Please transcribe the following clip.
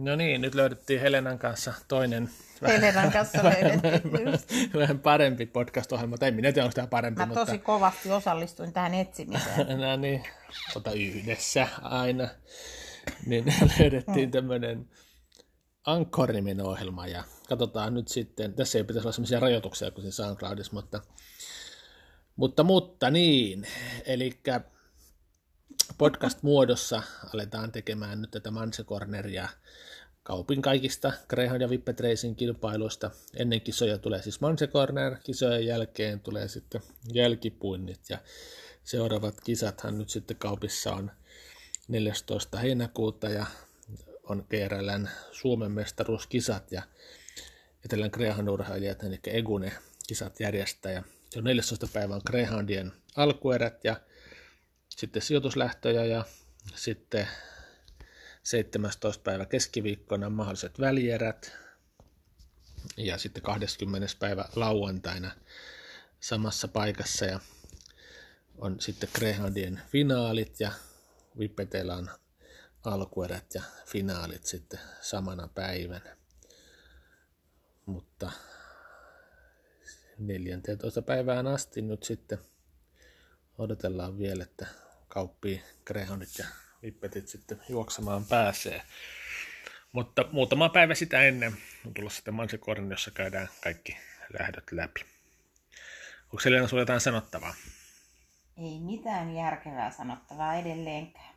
No niin, nyt löydettiin Helenan kanssa toinen Helenan kanssa löydettiin vähän parempi podcast-ohjelma. Tai minä tiedä, onko tämä parempi. Mä mutta... tosi kovasti osallistuin tähän etsimiseen. no niin, ota yhdessä aina. Niin löydettiin mm. tämmöinen Anchor-niminen ohjelma ja katsotaan nyt sitten, tässä ei pitäisi olla sellaisia rajoituksia kuin siinä SoundCloudissa, mutta, mutta, mutta niin, eli podcast-muodossa aletaan tekemään nyt tätä Manse Corneria kaupin kaikista Greyhound ja Vippet Racing kilpailuista. Ennen kisoja tulee siis Manse Corner, kisojen jälkeen tulee sitten jälkipuinnit ja seuraavat kisathan nyt sitten kaupissa on 14. heinäkuuta ja on GRLn Suomen mestaruuskisat ja Etelän Greyhound-urheilijat, eli Egune kisat järjestää. Ja se on 14. päivän Greyhoundien alkuerät ja sitten sijoituslähtöjä ja sitten 17. päivä keskiviikkona mahdolliset välierät ja sitten 20. päivä lauantaina samassa paikassa ja on sitten Greyhoundien finaalit ja Vippeteillä on alkuerät ja finaalit sitten samana päivänä. Mutta 14. päivään asti nyt sitten odotellaan vielä, että kauppii Greyhoundit ja Vippetit sitten juoksemaan pääsee. Mutta muutama päivä sitä ennen on tullut sitten Mansikorni, jossa käydään kaikki lähdöt läpi. Onko Selena sinulla jotain sanottavaa? Ei mitään järkevää sanottavaa edelleenkään.